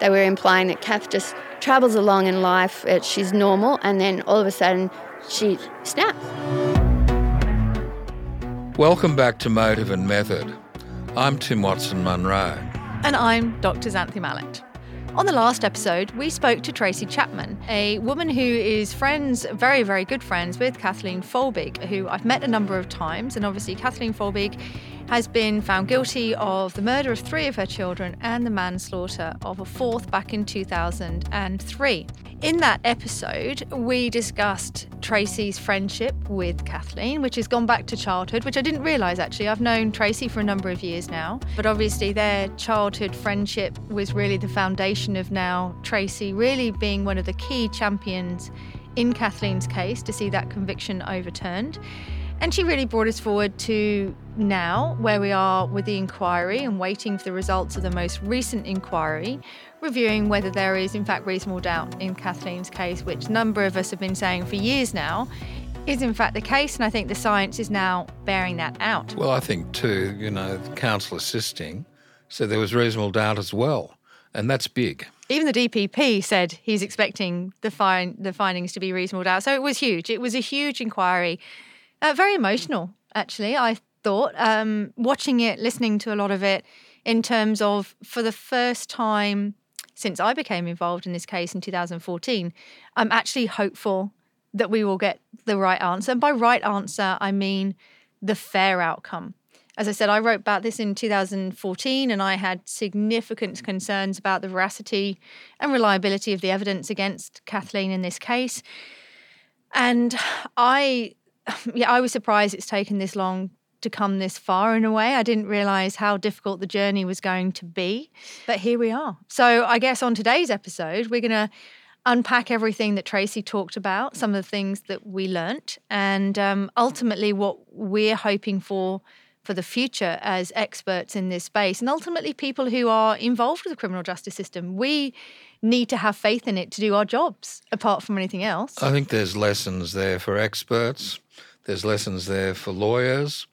they were implying that Kath just travels along in life, it, she's normal, and then all of a sudden she snaps. Welcome back to Motive and Method. I'm Tim Watson Munro. And I'm Dr. Xanthe Mallett. On the last episode, we spoke to Tracy Chapman, a woman who is friends, very, very good friends with Kathleen Folbigg, who I've met a number of times. And obviously, Kathleen Folbigg has been found guilty of the murder of three of her children and the manslaughter of a fourth back in 2003. In that episode, we discussed Tracy's friendship with Kathleen, which has gone back to childhood, which I didn't realise actually. I've known Tracy for a number of years now, but obviously their childhood friendship was really the foundation of now Tracy really being one of the key champions in Kathleen's case to see that conviction overturned. And she really brought us forward to now, where we are with the inquiry and waiting for the results of the most recent inquiry, reviewing whether there is, in fact, reasonable doubt in Kathleen's case, which a number of us have been saying for years now is in fact the case. And I think the science is now bearing that out. Well, I think too, you know, the counsel assisting said there was reasonable doubt as well. And that's big. Even the DPP said he's expecting the, find, the findings to be reasonable doubt. So it was huge. It was a huge inquiry uh, very emotional, actually, I thought. Um, watching it, listening to a lot of it, in terms of for the first time since I became involved in this case in 2014, I'm actually hopeful that we will get the right answer. And by right answer, I mean the fair outcome. As I said, I wrote about this in 2014 and I had significant concerns about the veracity and reliability of the evidence against Kathleen in this case. And I yeah, I was surprised it's taken this long to come this far in a way. I didn't realize how difficult the journey was going to be, but here we are. So, I guess on today's episode, we're going to unpack everything that Tracy talked about, some of the things that we learnt, and um, ultimately what we're hoping for for the future as experts in this space, and ultimately people who are involved with the criminal justice system. We need to have faith in it to do our jobs, apart from anything else. I think there's lessons there for experts there's lessons there for lawyers.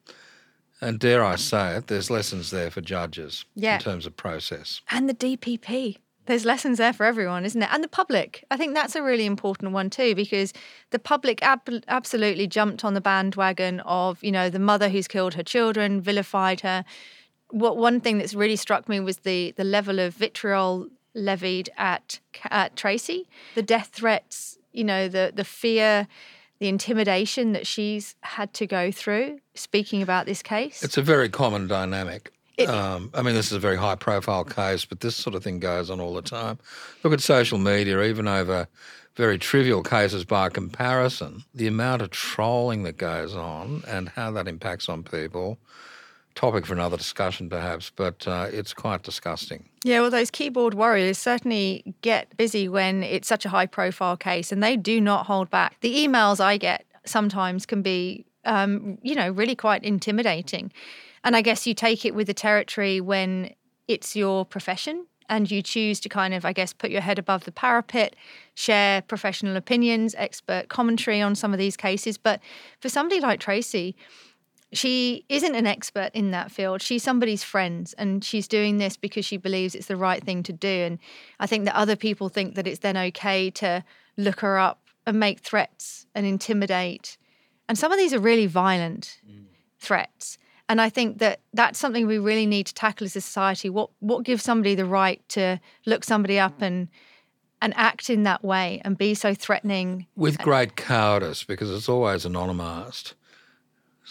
And dare I say it, there's lessons there for judges yeah. in terms of process. And the DPP. There's lessons there for everyone, isn't it? And the public. I think that's a really important one too, because the public ab- absolutely jumped on the bandwagon of, you know, the mother who's killed her children, vilified her. What one thing that's really struck me was the the level of vitriol levied at at Tracy, the death threats, you know, the the fear the intimidation that she's had to go through speaking about this case? It's a very common dynamic. It, um, I mean, this is a very high profile case, but this sort of thing goes on all the time. Look at social media, even over very trivial cases by comparison, the amount of trolling that goes on and how that impacts on people topic for another discussion, perhaps, but uh, it's quite disgusting. Yeah, well, those keyboard warriors certainly get busy when it's such a high profile case, and they do not hold back. The emails I get sometimes can be, um, you know, really quite intimidating. And I guess you take it with the territory when it's your profession and you choose to kind of, I guess, put your head above the parapet, share professional opinions, expert commentary on some of these cases. But for somebody like Tracy, she isn't an expert in that field. She's somebody's friend and she's doing this because she believes it's the right thing to do. And I think that other people think that it's then okay to look her up and make threats and intimidate. And some of these are really violent mm. threats. And I think that that's something we really need to tackle as a society. What what gives somebody the right to look somebody up and and act in that way and be so threatening with great cowardice because it's always anonymised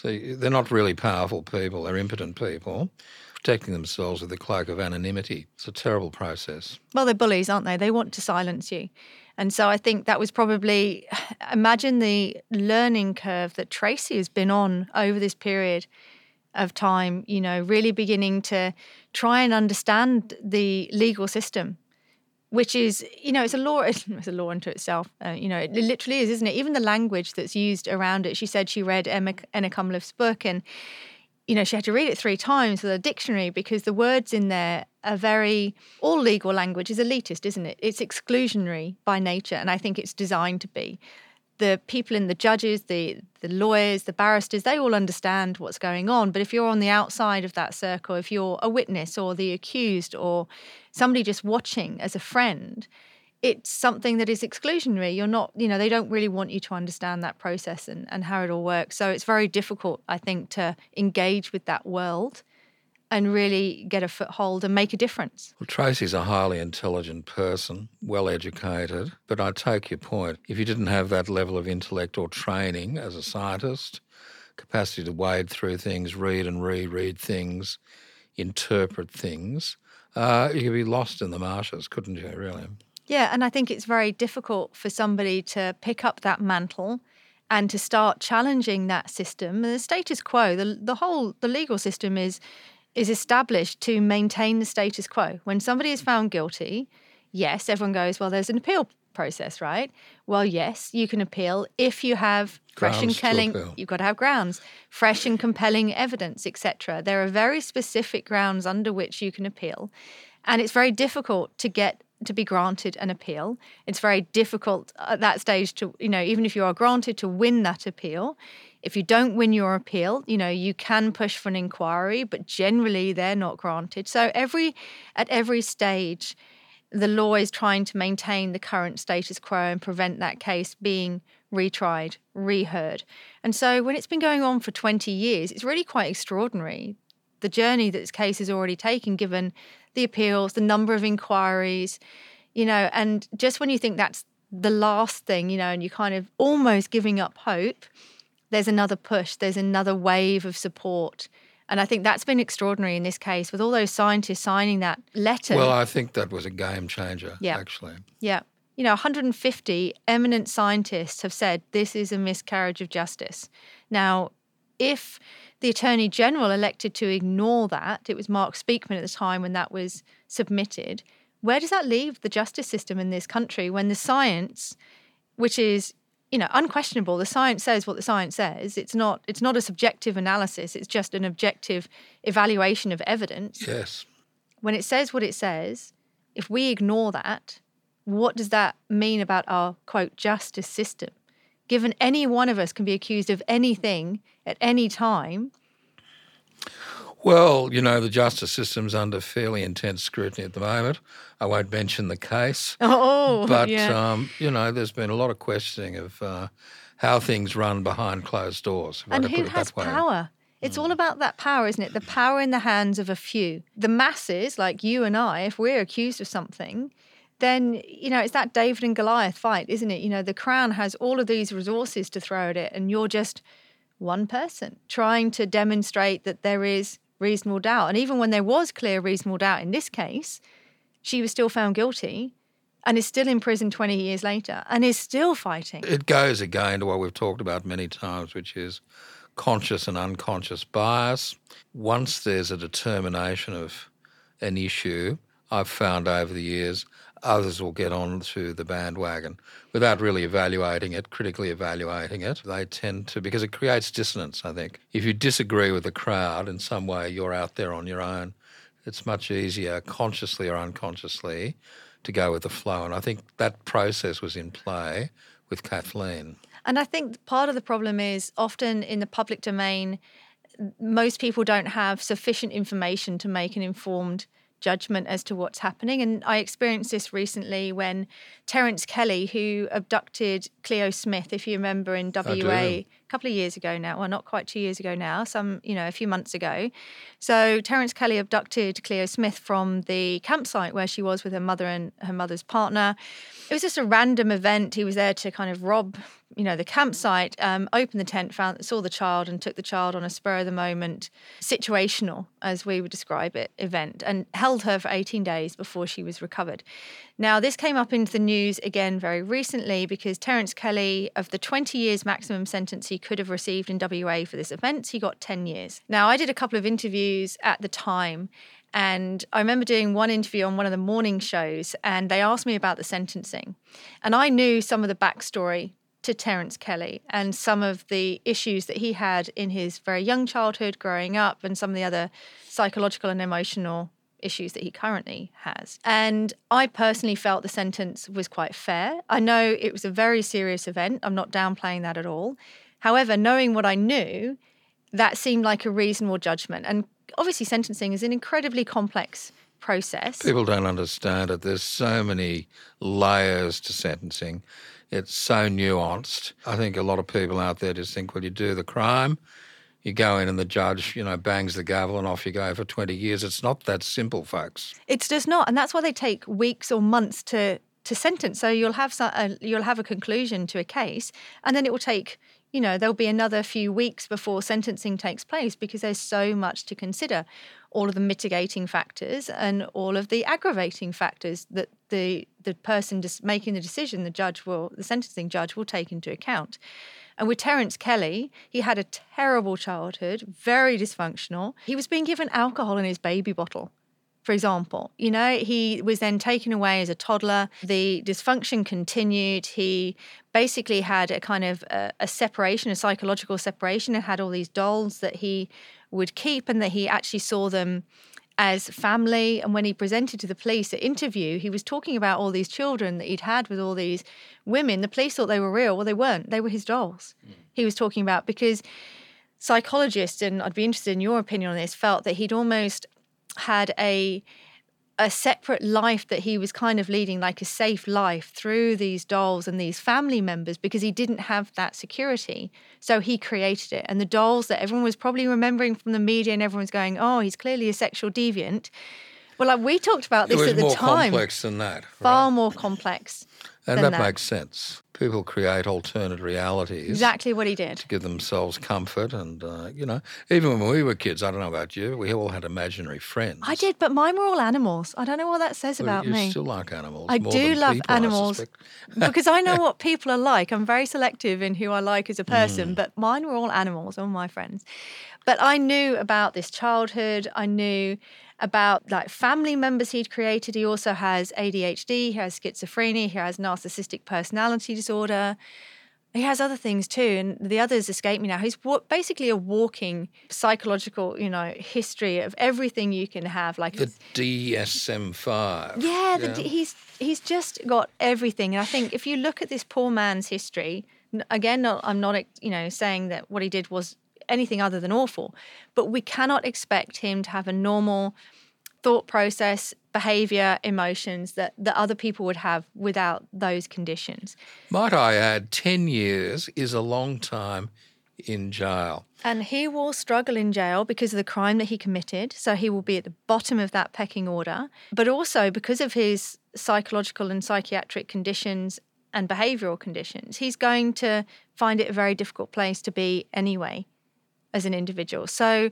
so they're not really powerful people, they're impotent people protecting themselves with the cloak of anonymity. It's a terrible process. Well, they're bullies, aren't they? They want to silence you. And so I think that was probably imagine the learning curve that Tracy has been on over this period of time, you know, really beginning to try and understand the legal system which is you know it's a law it's a law unto itself uh, you know it literally is isn't it? Even the language that's used around it. She said she read emma enna cunliffe's book and you know she had to read it three times with a dictionary because the words in there are very all legal language is elitist isn't it? It's exclusionary by nature and i think it's designed to be the people in the judges, the the lawyers, the barristers, they all understand what's going on. But if you're on the outside of that circle, if you're a witness or the accused or somebody just watching as a friend, it's something that is exclusionary. You're not, you know, they don't really want you to understand that process and, and how it all works. So it's very difficult, I think, to engage with that world and really get a foothold and make a difference. Well, Tracy's a highly intelligent person, well educated, but I take your point. If you didn't have that level of intellect or training as a scientist, capacity to wade through things, read and reread things, interpret things, uh, you could be lost in the marshes, couldn't you, really? Yeah, and I think it's very difficult for somebody to pick up that mantle and to start challenging that system. The status quo, the the whole the legal system is is established to maintain the status quo. When somebody is found guilty, yes, everyone goes, well, there's an appeal process, right? Well, yes, you can appeal if you have fresh and compelling. You've got to have grounds, fresh and compelling evidence, etc. There are very specific grounds under which you can appeal, and it's very difficult to get to be granted an appeal. It's very difficult at that stage to, you know, even if you are granted to win that appeal, if you don't win your appeal, you know, you can push for an inquiry, but generally they're not granted. So every at every stage, the law is trying to maintain the current status quo and prevent that case being retried, reheard. And so when it's been going on for 20 years, it's really quite extraordinary the journey that this case has already taken, given the appeals, the number of inquiries, you know, and just when you think that's the last thing, you know, and you're kind of almost giving up hope, there's another push, there's another wave of support. And I think that's been extraordinary in this case with all those scientists signing that letter. Well, I think that was a game changer, yeah. actually. Yeah. You know, 150 eminent scientists have said this is a miscarriage of justice. Now, if the Attorney General elected to ignore that, it was Mark Speakman at the time when that was submitted, where does that leave the justice system in this country when the science, which is you know unquestionable the science says what the science says it's not it's not a subjective analysis it's just an objective evaluation of evidence. Yes. When it says what it says if we ignore that what does that mean about our quote justice system given any one of us can be accused of anything at any time well, you know, the justice system's under fairly intense scrutiny at the moment. I won't mention the case. Oh, but yeah. um, you know, there's been a lot of questioning of uh, how things run behind closed doors. And who has power? It's mm. all about that power, isn't it? The power in the hands of a few. The masses, like you and I, if we're accused of something, then you know it's that David and Goliath fight, isn't it? You know, the crown has all of these resources to throw at it, and you're just one person trying to demonstrate that there is reasonable doubt. And even when there was clear reasonable doubt in this case, she was still found guilty and is still in prison 20 years later and is still fighting. It goes again to what we've talked about many times, which is conscious and unconscious bias. Once there's a determination of an issue, I've found over the years others will get on to the bandwagon without really evaluating it, critically evaluating it. They tend to, because it creates dissonance, I think. If you disagree with the crowd in some way, you're out there on your own. It's much easier, consciously or unconsciously, to go with the flow. And I think that process was in play with Kathleen. And I think part of the problem is often in the public domain, most people don't have sufficient information to make an informed judgment as to what's happening. And I experienced this recently when Terence Kelly, who abducted Cleo Smith, if you remember in WA a couple of years ago now, well, not quite two years ago now, some, you know, a few months ago. So Terence Kelly abducted Cleo Smith from the campsite where she was with her mother and her mother's partner. It was just a random event. He was there to kind of rob you know, the campsite, um, opened the tent, found saw the child, and took the child on a spur of the moment, situational, as we would describe it, event, and held her for 18 days before she was recovered. Now, this came up into the news again very recently because Terence Kelly, of the 20 years maximum sentence he could have received in WA for this offence, he got 10 years. Now, I did a couple of interviews at the time. And I remember doing one interview on one of the morning shows, and they asked me about the sentencing. And I knew some of the backstory to Terence Kelly and some of the issues that he had in his very young childhood growing up and some of the other psychological and emotional issues that he currently has. And I personally felt the sentence was quite fair. I know it was a very serious event. I'm not downplaying that at all. However, knowing what I knew, that seemed like a reasonable judgment. And obviously, sentencing is an incredibly complex process. People don't understand it. There's so many layers to sentencing. It's so nuanced. I think a lot of people out there just think, well, you do the crime, you go in and the judge, you know, bangs the gavel and off you go for 20 years. It's not that simple, folks. It's just not. And that's why they take weeks or months to to sentence. So you'll have some, uh, you'll have a conclusion to a case, and then it will take you know, there'll be another few weeks before sentencing takes place because there's so much to consider. All of the mitigating factors and all of the aggravating factors that the the person just making the decision, the judge will, the sentencing judge will take into account. And with Terence Kelly, he had a terrible childhood, very dysfunctional. He was being given alcohol in his baby bottle for example. You know, he was then taken away as a toddler. The dysfunction continued. He basically had a kind of a, a, separation, a psychological separation, and had all these dolls that he would keep and that he actually saw them as family. And when he presented to the police at interview, he was talking about all these children that he'd had with all these women. The police thought they were real. Well, they weren't. They were his dolls. Mm. He was talking about because psychologists, and I'd be interested in your opinion on this, felt that he'd almost had a a separate life that he was kind of leading, like a safe life through these dolls and these family members because he didn't have that security. So he created it. And the dolls that everyone was probably remembering from the media and everyone's going, oh, he's clearly a sexual deviant. Well, like we talked about this at the time. It more complex than that. Far more complex. And that, that, makes sense. People create alternate realities. Exactly what he did. To give themselves comfort. And, uh, you know, even when we were kids, I don't know about you, we all had imaginary friends. I did, but mine were all animals. I don't know what that says well, about you me. You still like animals. I do love people, animals I because I know what people are like. I'm very selective in who I like as a person, mm. but mine were all animals, all my friends. But I knew about this childhood. I knew about like family members he'd created. He also has ADHD, he has schizophrenia, he has narcissistic personality disorder. He has other things too, and the others escape me now. He's basically a walking psychological, you know, history of everything you can have. Like the DSM five. Yeah, yeah. He's he's just got everything. And I think if you look at this poor man's history, again, I'm not, you know, saying that what he did was anything other than awful. But we cannot expect him to have a normal thought process, behavior, emotions that, that other people would have without those conditions. Might I add, 10 years is a long time in jail. And he will struggle in jail because of the crime that he committed. So he will be at the bottom of that pecking order. But also because of his psychological and psychiatric conditions and behavioral conditions, he's going to find it a very difficult place to be anyway as an individual. So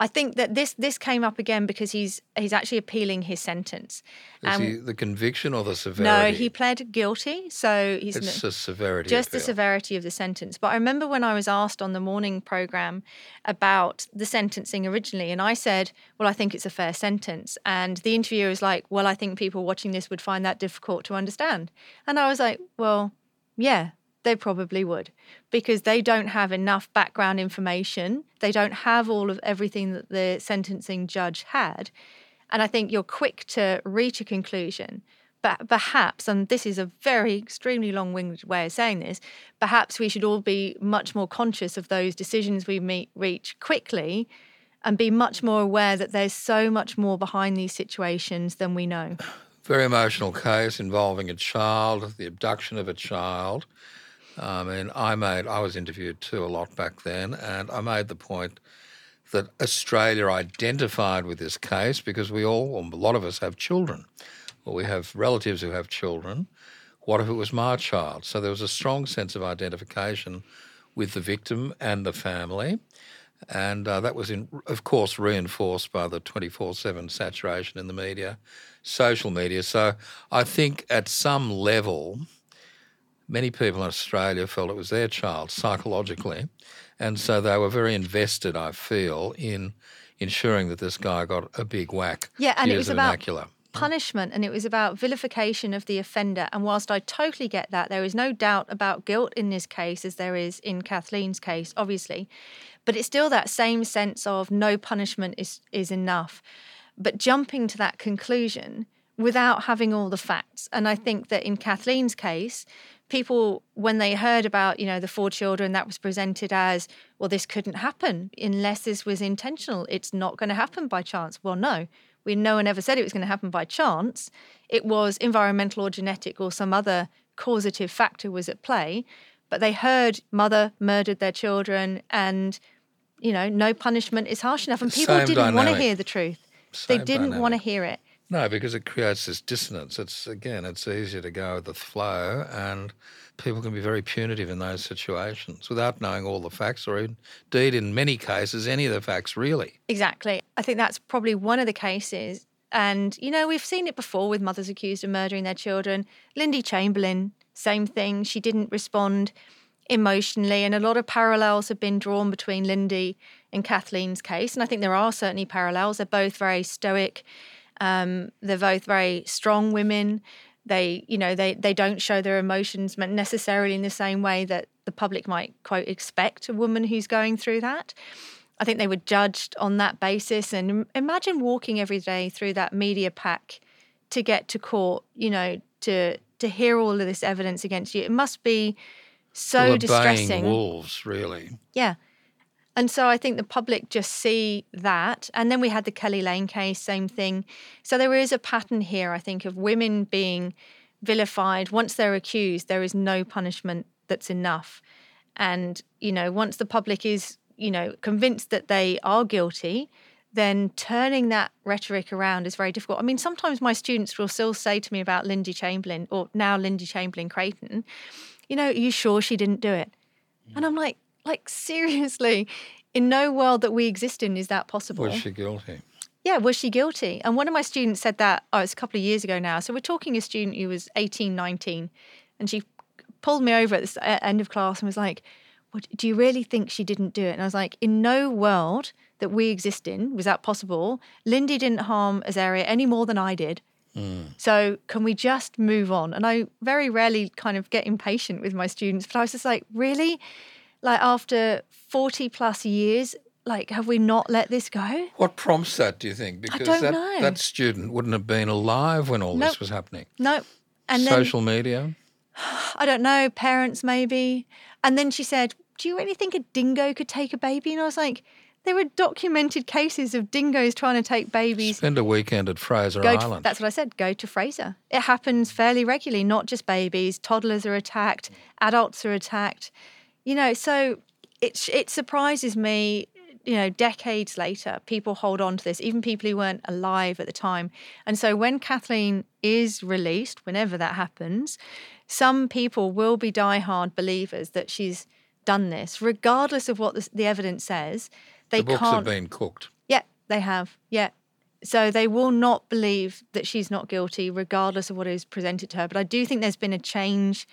I think that this this came up again because he's he's actually appealing his sentence. Is um, he the conviction or the severity? No, he pled guilty, so he's it's the severity. Just the severity of the sentence. But I remember when I was asked on the morning program about the sentencing originally, and I said, "Well, I think it's a fair sentence." And the interviewer was like, "Well, I think people watching this would find that difficult to understand." And I was like, "Well, yeah, they probably would because they don't have enough background information. They don't have all of everything that the sentencing judge had. And I think you're quick to reach a conclusion. But perhaps, and this is a very extremely long winded way of saying this, perhaps we should all be much more conscious of those decisions we meet, reach quickly and be much more aware that there's so much more behind these situations than we know. Very emotional case involving a child, the abduction of a child. I mean, I made, I was interviewed too a lot back then, and I made the point that Australia identified with this case because we all, a lot of us have children, or we have relatives who have children. What if it was my child? So there was a strong sense of identification with the victim and the family. And uh, that was, in, of course, reinforced by the 24 7 saturation in the media, social media. So I think at some level, many people in Australia felt it was their child psychologically. And so they were very invested, I feel, in ensuring that this guy got a big whack. Yeah, and it was about vernacular. Mm. punishment and it was about vilification of the offender. And whilst I totally get that, there is no doubt about guilt in this case as there is in Kathleen's case, obviously. But it's still that same sense of no punishment is, is enough. but jumping to that conclusion without having all the facts. And I think that in Kathleen's case, people when they heard about you know the four children that was presented as well this couldn't happen unless this was intentional. It's not going to happen by chance. Well no. We no one ever said it was going to happen by chance. It was environmental or genetic or some other causative factor was at play but they heard mother murdered their children and you know no punishment is harsh enough and people Same didn't want to hear the truth. Same they didn't want to hear it No, because it creates this dissonance. It's again, it's easier to go with the flow, and people can be very punitive in those situations without knowing all the facts, or indeed, in many cases, any of the facts really. Exactly. I think that's probably one of the cases. And, you know, we've seen it before with mothers accused of murdering their children. Lindy Chamberlain, same thing. She didn't respond emotionally. And a lot of parallels have been drawn between Lindy and Kathleen's case. And I think there are certainly parallels. They're both very stoic. Um, they're both very strong women. They, you know, they they don't show their emotions necessarily in the same way that the public might quote expect a woman who's going through that. I think they were judged on that basis. And imagine walking every day through that media pack to get to court. You know, to to hear all of this evidence against you. It must be so Well, distressing. wolves, really. Yeah. And so I think the public just see that. And then we had the Keli Lane case, same thing. So there is a pattern here, I think, of women being vilified. Once they're accused, there is no punishment that's enough. And, you know, once the public is, you know, convinced that they are guilty, then turning that rhetoric around is very difficult. I mean, sometimes my students will still say to me about Lindy Chamberlain, or now Lindy Chamberlain Creighton, you know, are you sure she didn't do it? And I'm like, like seriously, in no world that we exist in is that possible. Was she guilty? Yeah, was she guilty? And one of my students said that, oh, it's a couple of years ago now. So we're talking a student who was 18, 19, and she pulled me over at the end of class and was like, what, do you really think she didn't do it? And I was like, in no world that we exist in was that possible. Lindy didn't harm Azaria any more than I did. Hmm. So can we just move on? And I very rarely kind of get impatient with my students, but I was just like, really? Like after 40 plus years, like have we not let this go? What prompts that, do you think? Because don't that, know. that student wouldn't have been alive when all Nope. this was happening. No. And then Social media? I don't know, parents maybe. And then she said, Do you really think a dingo could take a baby? And I was like, There are documented cases of dingoes trying to take babies. Spend a weekend at Fraser Go to, Island. that's what I said. Go to Fraser. It happens fairly regularly, not just babies. Toddlers are attacked, adults are attacked. You know, so it it surprises me. You know, decades later, people hold on to this, even people who weren't alive at the time. And so, when Kathleen is released, whenever that happens, some people will be diehard believers that she's done this, regardless of what the, the evidence says. They the books can't. have been cooked. Yeah, they have. Yeah. So they will not believe that she's not guilty, regardless of what is presented to her. But I do think there's been a change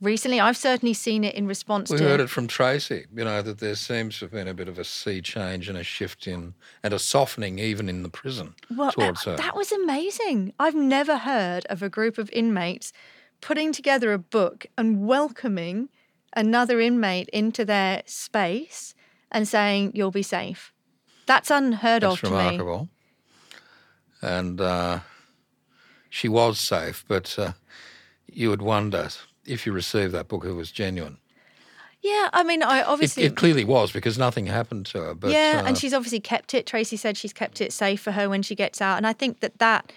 recently. I've certainly seen it in response We to. heard it from Tracy, you know, that there seems to have been a bit of a sea change and a shift in, and a softening even in the prison Well, towards her. that was amazing. I've never heard of a group of inmates putting together a book and welcoming another inmate into their space and saying, You'll be safe. That's unheard That's of to me. remarkable. And uh, she was safe, but uh, you would wonder if you received that book, it was genuine. Yeah, I mean, I It, obviously. it clearly was because nothing happened to her. But yeah, uh, and she's obviously kept it. Tracy said she's kept it safe for her when she gets out, and I think that that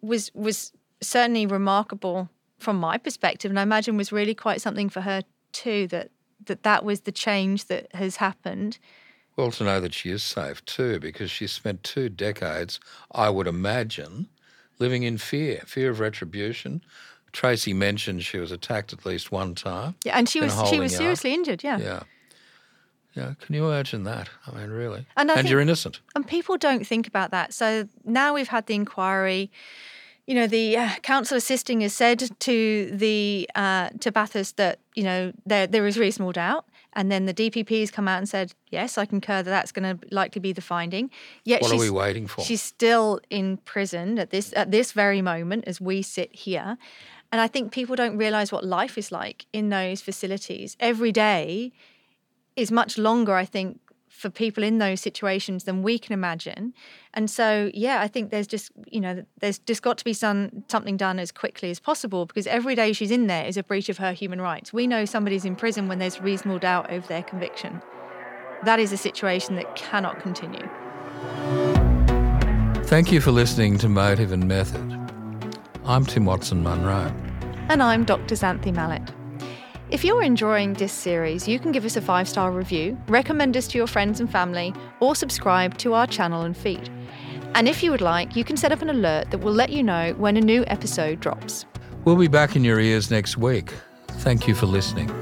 was was certainly remarkable from my perspective, and I imagine was really quite something for her too. That that that was the change that has happened. Well, to know that she is safe too, because she spent two decades, I would imagine, living in fear, fear of retribution. Tracy mentioned she was attacked at least one time. Yeah, and she was she was yard. seriously injured. Yeah. Yeah. Yeah, can you imagine that? I mean, really. And and think- you're innocent. And people don't think about that. So now we've had the inquiry. You know, the uh, counsel assisting has said to the uh, to Bathurst that you know there there is reasonable doubt, and then the DPP has come out and said yes, I concur that that's going to likely be the finding. Yet What are we waiting for? She's still in prison at this at this very moment as we sit here, and I think people don't realise what life is like in those facilities. Every day is much longer, I think, for people in those situations than we can imagine. And so, yeah, I think there's just, you know, there's just got to be some, something done as quickly as possible because every day she's in there is a breach of her human rights. We know somebody's in prison when there's reasonable doubt over their conviction. That is a situation that cannot continue. Thank you for listening to Motive and Method. I'm Tim Watson Munro. And I'm Dr. Xanthe Mallett. If you're enjoying this series, you can give us a five star review, recommend us to your friends and family, or subscribe to our channel and feed. And if you would like, you can set up an alert that will let you know when a new episode drops. We'll be back in your ears next week. Thank you for listening.